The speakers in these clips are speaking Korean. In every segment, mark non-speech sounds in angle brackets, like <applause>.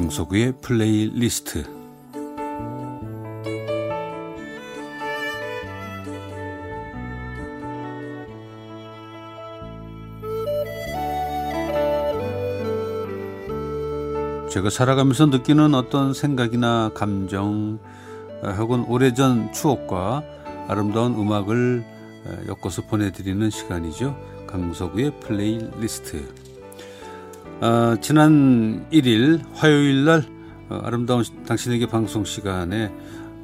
강석우의 플레이리스트 제가 살아가면서 느끼는 어떤 생각이나 감정 혹은 오래전 추억과 아름다운 음악을 엮어서 보내드리는 시간이죠. 강석우의 플레이리스트. 아, 지난 1일 화요일 날 어, 아름다운 당신에게 방송 시간에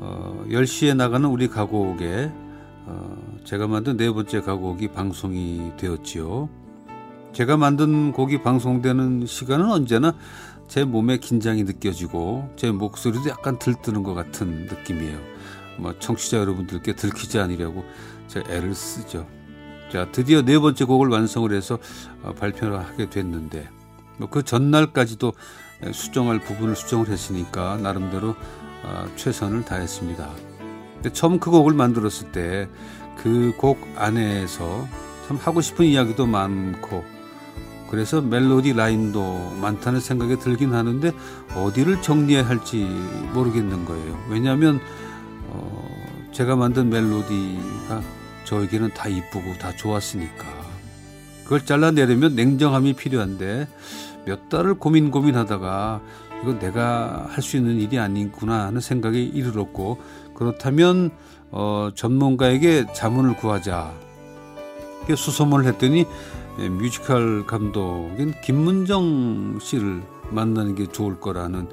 어, 10시에 나가는 우리 가곡에 어, 제가 만든 네 번째 가곡이 방송이 되었지요. 제가 만든 곡이 방송되는 시간은 언제나 제 몸에 긴장이 느껴지고 제 목소리도 약간 들뜨는 것 같은 느낌이에요. 뭐 청취자 여러분들께 들키지 않으려고 제가 애를 쓰죠. 자, 드디어 네 번째 곡을 완성을 해서 어, 발표를 하게 됐는데 뭐 그 전날까지도 수정할 부분을 수정을 했으니까 나름대로 어, 최선을 다했습니다. 근데 처음 그 곡을 만들었을 때 그 곡 안에서 참 하고 싶은 이야기도 많고 그래서 멜로디 라인도 많다는 생각이 들긴 하는데 어디를 정리해야 할지 모르겠는 거예요. 왜냐하면 어 제가 만든 멜로디가 저에게는 다 이쁘고 다 좋았으니까 그걸 잘라내려면 냉정함이 필요한데 몇 달을 고민 고민하다가 이건 내가 할 수 있는 일이 아니구나 하는 생각에 이르렀고 그렇다면 어 전문가에게 자문을 구하자. 수소문을 했더니 예, 뮤지컬 감독인 김문정 씨를 만나는 게 좋을 거라는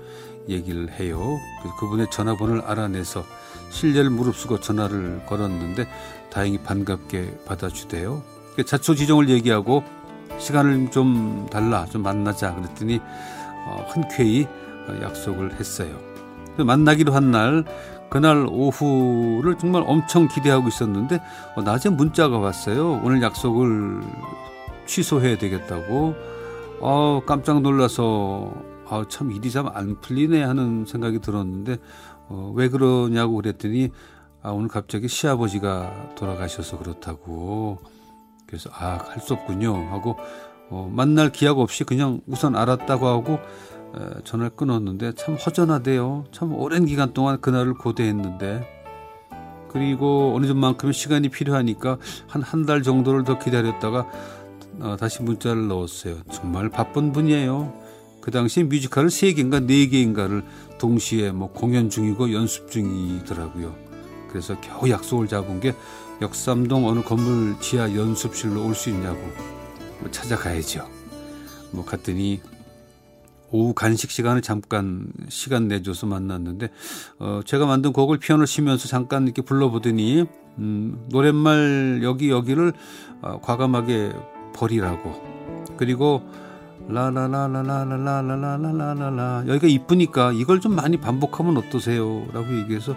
얘기를 해요. 그분의 전화번호를 알아내서 실례를 무릅쓰고 전화를 걸었는데 다행히 반갑게 받아주대요. 자초 지종을 얘기하고 시간을 좀 달라, 좀 만나자 그랬더니 어, 흔쾌히 약속을 했어요. 만나기로 한 날, 그날 오후를 정말 엄청 기대하고 있었는데 어, 낮에 문자가 왔어요. 오늘 약속을 취소해야 되겠다고. 어, 깜짝 놀라서 아, 참 일이 참 안 풀리네 하는 생각이 들었는데 어, 왜 그러냐고 그랬더니 아, 오늘 갑자기 시아버지가 돌아가셔서 그렇다고. 그래서 아, 할 수 없군요 하고 어, 만날 기약 없이 그냥 우선 알았다고 하고 에, 전화를 끊었는데 참 허전하대요. 참 오랜 기간 동안 그날을 고대했는데 그리고 어느 정도만큼의 시간이 필요하니까 한 한 달 정도를 더 기다렸다가 어, 다시 문자를 넣었어요. 정말 바쁜 분이에요. 그 당시 뮤지컬을 세 개인가 네 개인가를 동시에 뭐 공연 중이고 연습 중이더라고요. 그래서 겨우 약속을 잡은 게 역삼동 어느 건물 지하 연습실로 올 수 있냐고 뭐 찾아가야죠. 뭐 갔더니 오후 간식 시간을 잠깐 시간 내줘서 만났는데 어 제가 만든 곡을 피아노를 치면서 잠깐 이렇게 불러보더니 음 노랫말 여기 여기를 어, 과감하게 버리라고. 그리고 라라라라라라라라라라라 여기가 이쁘니까 이걸 좀 많이 반복하면 어떠세요? 라고 얘기해서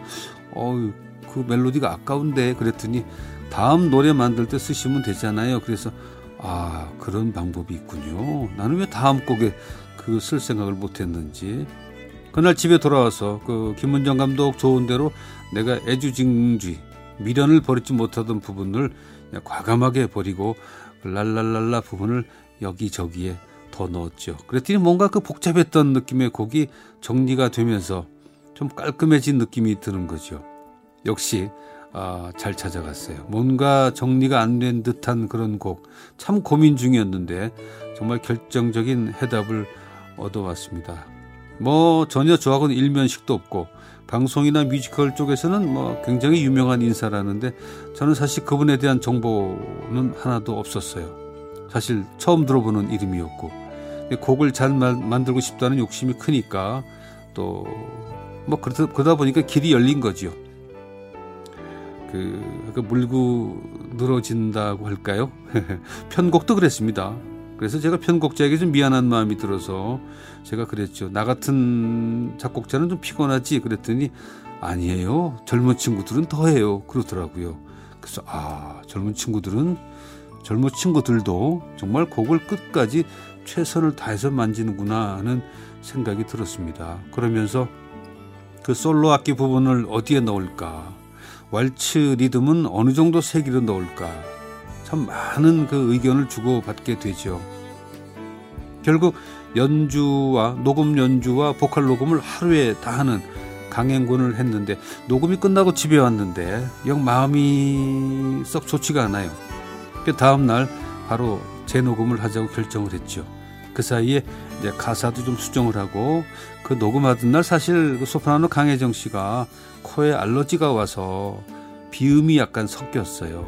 어유 그 멜로디가 아까운데 그랬더니 다음 노래 만들 때 쓰시면 되잖아요. 그래서 아 그런 방법이 있군요. 나는 왜 다음 곡에 그 쓸 생각을 못했는지 그날 집에 돌아와서 그 김문정 감독 좋은 대로 내가 애주징쥐 미련을 버리지 못하던 부분을 과감하게 버리고 랄랄랄라 부분을 여기저기에 더 넣었죠. 그랬더니 뭔가 그 복잡했던 느낌의 곡이 정리가 되면서 좀 깔끔해진 느낌이 드는 거죠. 역시 아, 잘 찾아갔어요. 뭔가 정리가 안 된 듯한 그런 곡. 참 고민 중이었는데 정말 결정적인 해답을 얻어왔습니다. 뭐 전혀 저하고는 일면식도 없고 방송이나 뮤지컬 쪽에서는 뭐 굉장히 유명한 인사라는데 저는 사실 그분에 대한 정보는 하나도 없었어요. 사실 처음 들어보는 이름이었고 곡을 잘 만들고 싶다는 욕심이 크니까 또 뭐 그러다, 그러다 보니까 길이 열린 거죠. 그, 그 물고 늘어진다고 할까요? <laughs> 편곡도 그랬습니다. 그래서 제가 편곡자에게 좀 미안한 마음이 들어서 제가 그랬죠. 나 같은 작곡자는 좀 피곤하지. 그랬더니 아니에요. 젊은 친구들은 더해요. 그러더라고요. 그래서 아, 젊은 친구들은 젊은 친구들도 정말 곡을 끝까지 최선을 다해서 만지는구나 하는 생각이 들었습니다. 그러면서 그 솔로 악기 부분을 어디에 넣을까? 왈츠 리듬은 어느 정도 세기로 넣을까? 참 많은 그 의견을 주고받게 되죠. 결국 연주와 녹음 연주와 보컬 녹음을 하루에 다 하는 강행군을 했는데 녹음이 끝나고 집에 왔는데 영 마음이 썩 좋지가 않아요. 그 다음 날 바로 재녹음을 하자고 결정을 했죠. 그 사이에 이제 가사도 좀 수정을 하고 그 녹음하던 날 사실 그 소프라노 강혜정 씨가 코에 알러지가 와서 비음이 약간 섞였어요.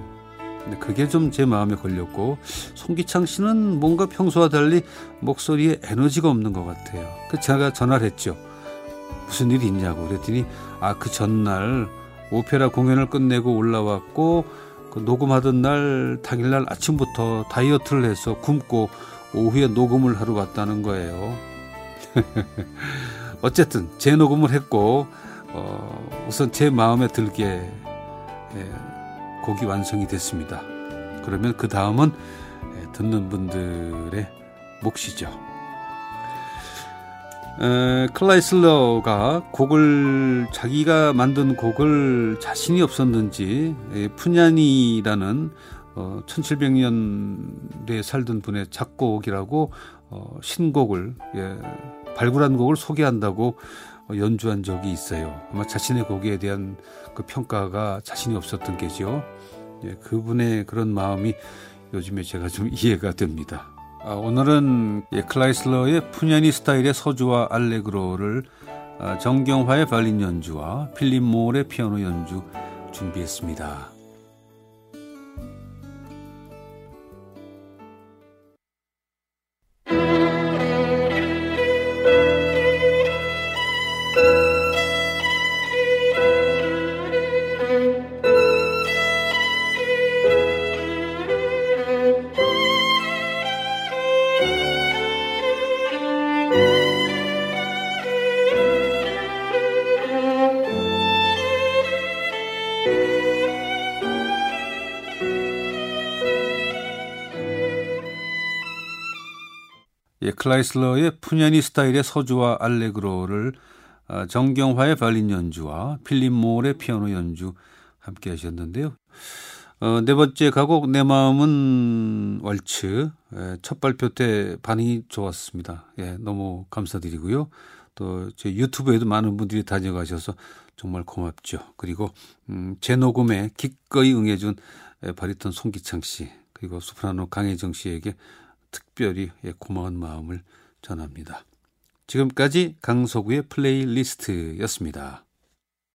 근데 그게 좀 제 마음에 걸렸고 송기창 씨는 뭔가 평소와 달리 목소리에 에너지가 없는 것 같아요. 그 제가 전화를 했죠. 무슨 일이 있냐고 그랬더니 아 그 전날 오페라 공연을 끝내고 올라왔고 그 녹음하던 날 당일날 아침부터 다이어트를 해서 굶고 오후에 녹음을 하러 왔다는 거예요. <laughs> 어쨌든 재녹음을 했고 어, 우선 제 마음에 들게 예, 곡이 완성이 됐습니다. 그러면 그 다음은 예, 듣는 분들의 몫이죠. 에, 클라이슬러가 곡을 자기가 만든 곡을 자신이 없었는지 에, 푸냐니라는 어, 1700년대에 살던 분의 작곡이라고 어, 신곡을 예, 발굴한 곡을 소개한다고 어, 연주한 적이 있어요. 아마 자신의 곡에 대한 그 평가가 자신이 없었던 게죠. 예, 그분의 그런 마음이 요즘에 제가 좀 <laughs> 이해가 됩니다. 아, 오늘은 예, 클라이슬러의 푸냐니 스타일의 서주와 알레그로를 아, 정경화의 발린 연주와 필립 몰의 피아노 연주 준비했습니다. 예, 클라이슬러의 푸냐니 스타일의 서주와 알레그로를 아, 정경화의 발린 연주와 필립 몰의 피아노 연주 함께 하셨는데요. 어, 네 번째 가곡 내 마음은 왈츠 예, 첫 발표 때 반응이 좋았습니다. 예, 너무 감사드리고요. 또 제 유튜브에도 많은 분들이 다녀가셔서 정말 고맙죠. 그리고 음, 제 녹음에 기꺼이 응해준 바리톤 송기창 씨 그리고 소프라노 강혜정 씨에게 특별히 예, 고마운 마음을 전합니다. 지금까지 강서구의 플레이리스트였습니다.